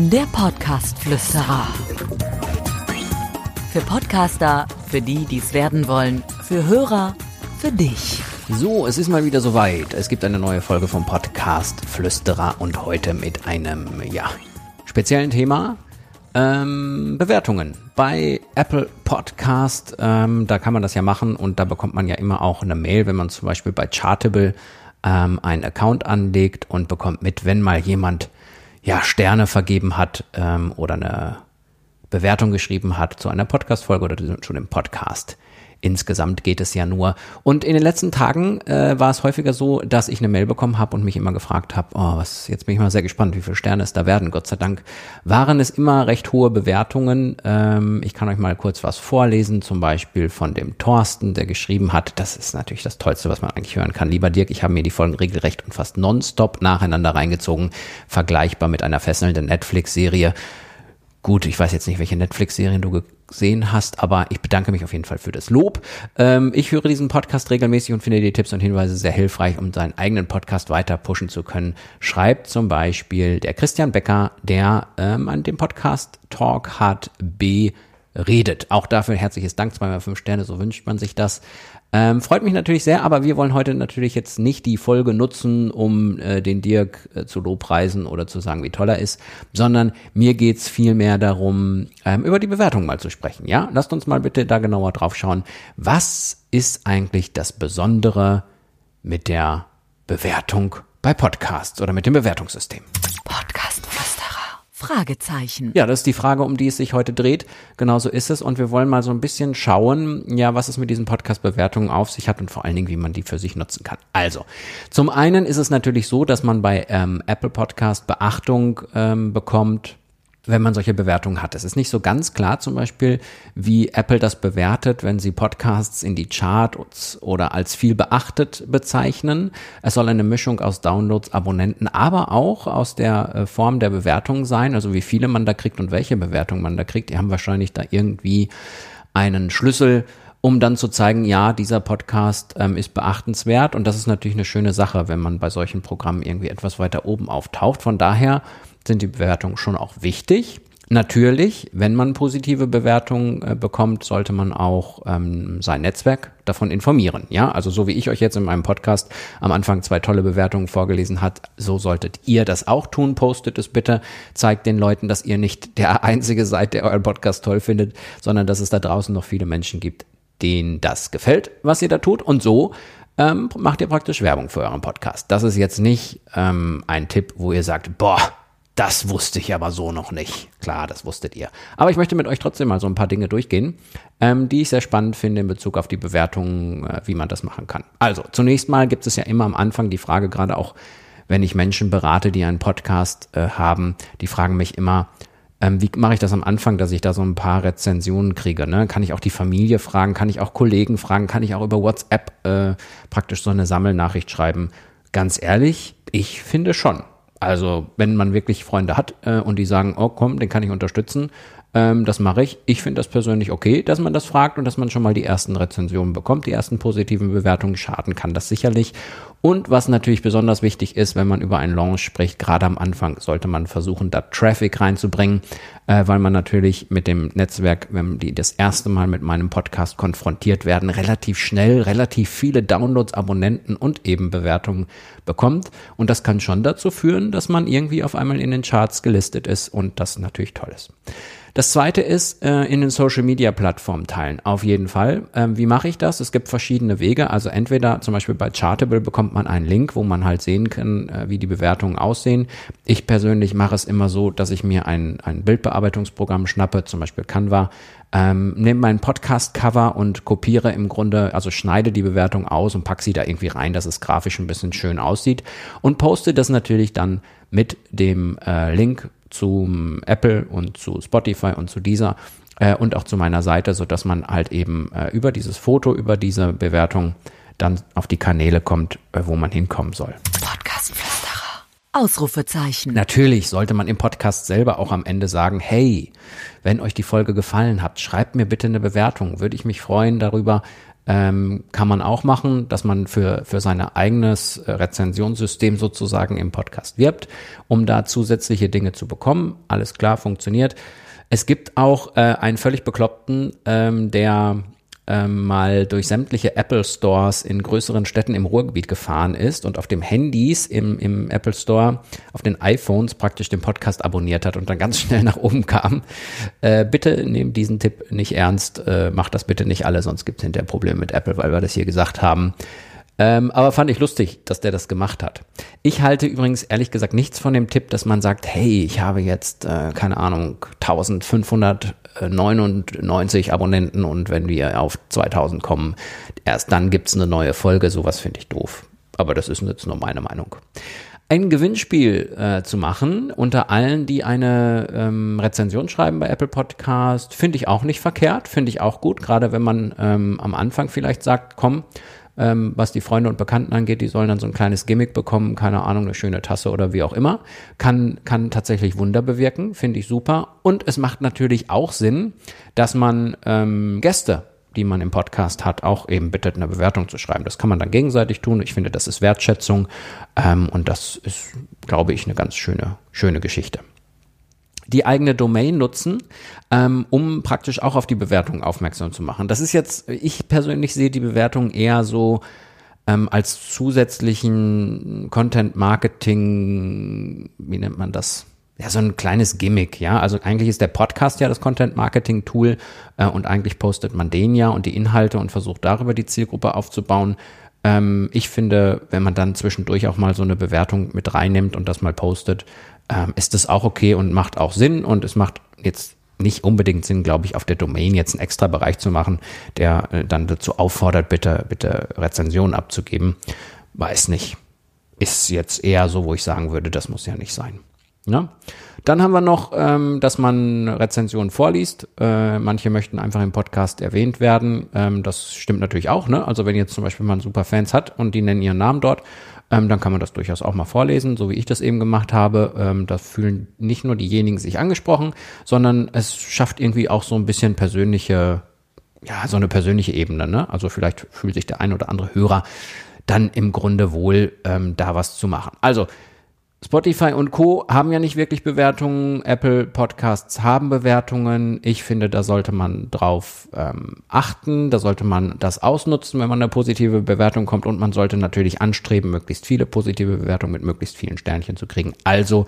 Der Podcast-Flüsterer. Für Podcaster, für die, die es werden wollen, für Hörer, für dich. So, es ist mal wieder soweit. Es gibt eine neue Folge vom Podcast Flüsterer und heute mit einem, ja, speziellen Thema. Ähm, Bewertungen bei Apple Podcast, ähm, da kann man das ja machen und da bekommt man ja immer auch eine Mail, wenn man zum Beispiel bei Chartable ähm, einen Account anlegt und bekommt mit, wenn mal jemand ja Sterne vergeben hat ähm, oder eine Bewertung geschrieben hat zu einer Podcast-Folge oder schon im Podcast. Insgesamt geht es ja nur. Und in den letzten Tagen äh, war es häufiger so, dass ich eine Mail bekommen habe und mich immer gefragt habe, oh, was, jetzt bin ich mal sehr gespannt, wie viele Sterne es da werden. Gott sei Dank waren es immer recht hohe Bewertungen. Ähm, ich kann euch mal kurz was vorlesen, zum Beispiel von dem Thorsten, der geschrieben hat, das ist natürlich das Tollste, was man eigentlich hören kann. Lieber Dirk, ich habe mir die Folgen regelrecht und fast nonstop nacheinander reingezogen, vergleichbar mit einer fesselnden Netflix-Serie. Gut, ich weiß jetzt nicht, welche Netflix-Serien du gesehen hast, aber ich bedanke mich auf jeden Fall für das Lob. Ähm, ich höre diesen Podcast regelmäßig und finde die Tipps und Hinweise sehr hilfreich, um seinen eigenen Podcast weiter pushen zu können. Schreibt zum Beispiel der Christian Becker, der ähm, an dem Podcast Talk hat B redet. Auch dafür herzliches Dank, zweimal fünf Sterne, so wünscht man sich das. Ähm, freut mich natürlich sehr, aber wir wollen heute natürlich jetzt nicht die Folge nutzen, um äh, den Dirk äh, zu lobpreisen oder zu sagen, wie toll er ist, sondern mir geht's vielmehr darum, ähm, über die Bewertung mal zu sprechen. Ja, lasst uns mal bitte da genauer drauf schauen. Was ist eigentlich das Besondere mit der Bewertung bei Podcasts oder mit dem Bewertungssystem? Fragezeichen. Ja, das ist die Frage, um die es sich heute dreht. Genauso ist es. Und wir wollen mal so ein bisschen schauen, ja, was es mit diesen Podcast-Bewertungen auf sich hat und vor allen Dingen, wie man die für sich nutzen kann. Also, zum einen ist es natürlich so, dass man bei ähm, Apple Podcast Beachtung ähm, bekommt wenn man solche Bewertungen hat. Es ist nicht so ganz klar zum Beispiel, wie Apple das bewertet, wenn sie Podcasts in die Charts oder als viel beachtet bezeichnen. Es soll eine Mischung aus Downloads, Abonnenten, aber auch aus der äh, Form der Bewertung sein, also wie viele man da kriegt und welche Bewertung man da kriegt. Die haben wahrscheinlich da irgendwie einen Schlüssel um dann zu zeigen, ja, dieser Podcast ähm, ist beachtenswert und das ist natürlich eine schöne Sache, wenn man bei solchen Programmen irgendwie etwas weiter oben auftaucht. Von daher sind die Bewertungen schon auch wichtig. Natürlich, wenn man positive Bewertungen äh, bekommt, sollte man auch ähm, sein Netzwerk davon informieren. Ja, also so wie ich euch jetzt in meinem Podcast am Anfang zwei tolle Bewertungen vorgelesen hat, so solltet ihr das auch tun. Postet es bitte, zeigt den Leuten, dass ihr nicht der einzige seid, der euren Podcast toll findet, sondern dass es da draußen noch viele Menschen gibt, denen das gefällt, was ihr da tut. Und so ähm, macht ihr praktisch Werbung für euren Podcast. Das ist jetzt nicht ähm, ein Tipp, wo ihr sagt, boah, das wusste ich aber so noch nicht. Klar, das wusstet ihr. Aber ich möchte mit euch trotzdem mal so ein paar Dinge durchgehen, ähm, die ich sehr spannend finde in Bezug auf die Bewertung, äh, wie man das machen kann. Also, zunächst mal gibt es ja immer am Anfang die Frage, gerade auch wenn ich Menschen berate, die einen Podcast äh, haben, die fragen mich immer, ähm, wie mache ich das am Anfang, dass ich da so ein paar Rezensionen kriege? Ne? Kann ich auch die Familie fragen? Kann ich auch Kollegen fragen? Kann ich auch über WhatsApp äh, praktisch so eine Sammelnachricht schreiben? Ganz ehrlich, ich finde schon. Also, wenn man wirklich Freunde hat äh, und die sagen, oh komm, den kann ich unterstützen, ähm, das mache ich. Ich finde das persönlich okay, dass man das fragt und dass man schon mal die ersten Rezensionen bekommt, die ersten positiven Bewertungen schaden kann das sicherlich. Und was natürlich besonders wichtig ist, wenn man über einen Launch spricht, gerade am Anfang sollte man versuchen, da Traffic reinzubringen, äh, weil man natürlich mit dem Netzwerk, wenn die das erste Mal mit meinem Podcast konfrontiert werden, relativ schnell relativ viele Downloads, Abonnenten und eben Bewertungen bekommt. Und das kann schon dazu führen, dass man irgendwie auf einmal in den Charts gelistet ist und das natürlich toll ist. Das zweite ist, äh, in den Social Media Plattformen teilen. Auf jeden Fall. Ähm, wie mache ich das? Es gibt verschiedene Wege. Also entweder zum Beispiel bei Chartable bekommt man einen Link, wo man halt sehen kann, äh, wie die Bewertungen aussehen. Ich persönlich mache es immer so, dass ich mir ein, ein Bildbearbeitungsprogramm schnappe, zum Beispiel Canva, ähm, nehme mein Podcast-Cover und kopiere im Grunde, also schneide die Bewertung aus und packe sie da irgendwie rein, dass es grafisch ein bisschen schön aussieht und poste das natürlich dann mit dem äh, Link zum Apple und zu Spotify und zu dieser äh, und auch zu meiner Seite, so dass man halt eben äh, über dieses Foto, über diese Bewertung dann auf die Kanäle kommt, äh, wo man hinkommen soll. Podcast Flüsterer. Ausrufezeichen. Natürlich sollte man im Podcast selber auch am Ende sagen, hey, wenn euch die Folge gefallen hat, schreibt mir bitte eine Bewertung. Würde ich mich freuen darüber, Ähm, kann man auch machen, dass man für, für sein eigenes äh, Rezensionssystem sozusagen im Podcast wirbt, um da zusätzliche Dinge zu bekommen. Alles klar, funktioniert. Es gibt auch äh, einen völlig bekloppten, ähm, der ähm, mal durch sämtliche Apple Stores in größeren Städten im Ruhrgebiet gefahren ist und auf dem Handys im, im Apple Store, auf den iPhones praktisch den Podcast abonniert hat und dann ganz schnell nach oben kam. Äh, bitte nehmt diesen Tipp nicht ernst, äh, macht das bitte nicht alle, sonst gibt es hinterher Probleme mit Apple, weil wir das hier gesagt haben. Ähm, aber fand ich lustig, dass der das gemacht hat. Ich halte übrigens ehrlich gesagt nichts von dem Tipp, dass man sagt, hey, ich habe jetzt, äh, keine Ahnung, 1599 Abonnenten und wenn wir auf 2000 kommen, erst dann gibt's eine neue Folge. Sowas finde ich doof. Aber das ist jetzt nur meine Meinung. Ein Gewinnspiel äh, zu machen unter allen, die eine ähm, Rezension schreiben bei Apple Podcast, finde ich auch nicht verkehrt, finde ich auch gut, gerade wenn man ähm, am Anfang vielleicht sagt, komm, ähm, was die Freunde und Bekannten angeht, die sollen dann so ein kleines Gimmick bekommen, keine Ahnung, eine schöne Tasse oder wie auch immer. Kann, kann tatsächlich Wunder bewirken, finde ich super. Und es macht natürlich auch Sinn, dass man ähm, Gäste die man im Podcast hat, auch eben bittet, eine Bewertung zu schreiben. Das kann man dann gegenseitig tun. Ich finde, das ist Wertschätzung ähm, und das ist, glaube ich, eine ganz schöne, schöne Geschichte die eigene Domain nutzen, ähm, um praktisch auch auf die Bewertung aufmerksam zu machen. Das ist jetzt, ich persönlich sehe die Bewertung eher so ähm, als zusätzlichen Content Marketing, wie nennt man das? Ja, so ein kleines Gimmick, ja. Also eigentlich ist der Podcast ja das Content Marketing Tool äh, und eigentlich postet man den ja und die Inhalte und versucht darüber die Zielgruppe aufzubauen. Ähm, ich finde, wenn man dann zwischendurch auch mal so eine Bewertung mit reinnimmt und das mal postet, ähm, ist das auch okay und macht auch Sinn und es macht jetzt nicht unbedingt Sinn, glaube ich, auf der Domain jetzt einen extra Bereich zu machen, der äh, dann dazu auffordert, bitte, bitte Rezensionen abzugeben. Weiß nicht. Ist jetzt eher so, wo ich sagen würde, das muss ja nicht sein. Ja? Dann haben wir noch, ähm, dass man Rezensionen vorliest. Äh, manche möchten einfach im Podcast erwähnt werden. Ähm, das stimmt natürlich auch. Ne? Also wenn jetzt zum Beispiel man super Fans hat und die nennen ihren Namen dort, ähm, dann kann man das durchaus auch mal vorlesen, so wie ich das eben gemacht habe. Ähm, da fühlen nicht nur diejenigen sich angesprochen, sondern es schafft irgendwie auch so ein bisschen persönliche, ja, so eine persönliche Ebene. Ne? Also vielleicht fühlt sich der ein oder andere Hörer dann im Grunde wohl, ähm, da was zu machen. Also Spotify und Co. haben ja nicht wirklich Bewertungen. Apple Podcasts haben Bewertungen. Ich finde, da sollte man drauf ähm, achten. Da sollte man das ausnutzen, wenn man eine positive Bewertung kommt. Und man sollte natürlich anstreben, möglichst viele positive Bewertungen mit möglichst vielen Sternchen zu kriegen. Also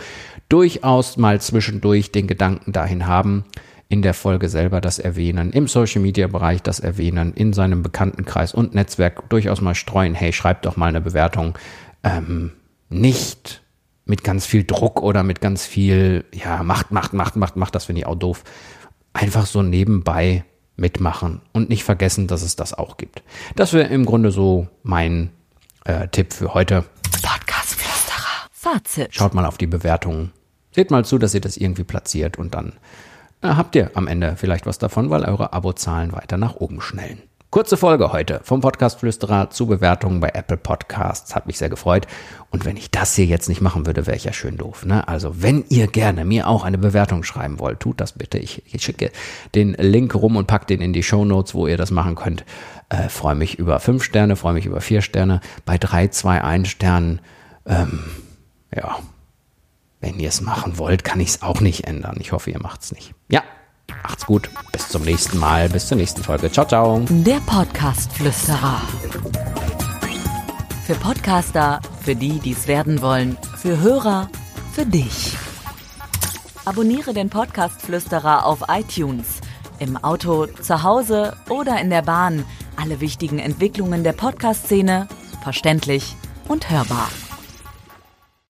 durchaus mal zwischendurch den Gedanken dahin haben, in der Folge selber das erwähnen, im Social Media Bereich das erwähnen, in seinem Bekanntenkreis und Netzwerk durchaus mal streuen. Hey, schreibt doch mal eine Bewertung. Ähm, nicht mit ganz viel Druck oder mit ganz viel, ja, macht, macht, macht, macht, macht, das finde ich auch doof. Einfach so nebenbei mitmachen und nicht vergessen, dass es das auch gibt. Das wäre im Grunde so mein äh, Tipp für heute. Podcast Flüsterer. Fazit. Schaut mal auf die Bewertungen. Seht mal zu, dass ihr das irgendwie platziert und dann äh, habt ihr am Ende vielleicht was davon, weil eure Abozahlen weiter nach oben schnellen. Kurze Folge heute vom Podcast Flüsterer zu Bewertungen bei Apple Podcasts. Hat mich sehr gefreut. Und wenn ich das hier jetzt nicht machen würde, wäre ich ja schön doof. Ne? Also wenn ihr gerne mir auch eine Bewertung schreiben wollt, tut das bitte. Ich, ich schicke den Link rum und pack den in die Show Notes, wo ihr das machen könnt. Äh, freue mich über fünf Sterne, freue mich über vier Sterne. Bei drei, zwei, ein Sternen, ähm, ja, wenn ihr es machen wollt, kann ich es auch nicht ändern. Ich hoffe, ihr macht es nicht. Ja, Macht's gut. Bis zum nächsten Mal. Bis zur nächsten Folge. Ciao, ciao. Der Podcast-Flüsterer. Für Podcaster, für die, die es werden wollen, für Hörer, für dich. Abonniere den Podcast-Flüsterer auf iTunes. Im Auto, zu Hause oder in der Bahn. Alle wichtigen Entwicklungen der Podcast-Szene verständlich und hörbar.